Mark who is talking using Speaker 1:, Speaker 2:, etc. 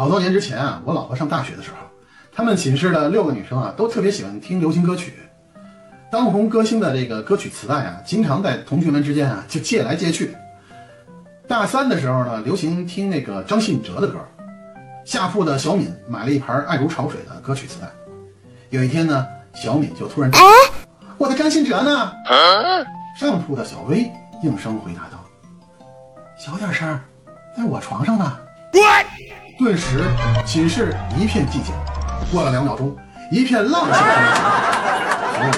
Speaker 1: 好多年之前啊，我老婆上大学的时候，她们寝室的六个女生啊，都特别喜欢听流行歌曲。当红歌星的这个歌曲磁带啊，经常在同学们之间啊就借来借去。大三的时候呢，流行听那个张信哲的歌，下铺的小敏买了一盘《爱如潮水》的歌曲磁带。有一天呢，小敏就突然，我的张信哲呢？上铺的小薇应声回答道：“小点声，在我床上呢。”顿时寝室一片寂静。过了两秒钟，一片浪声。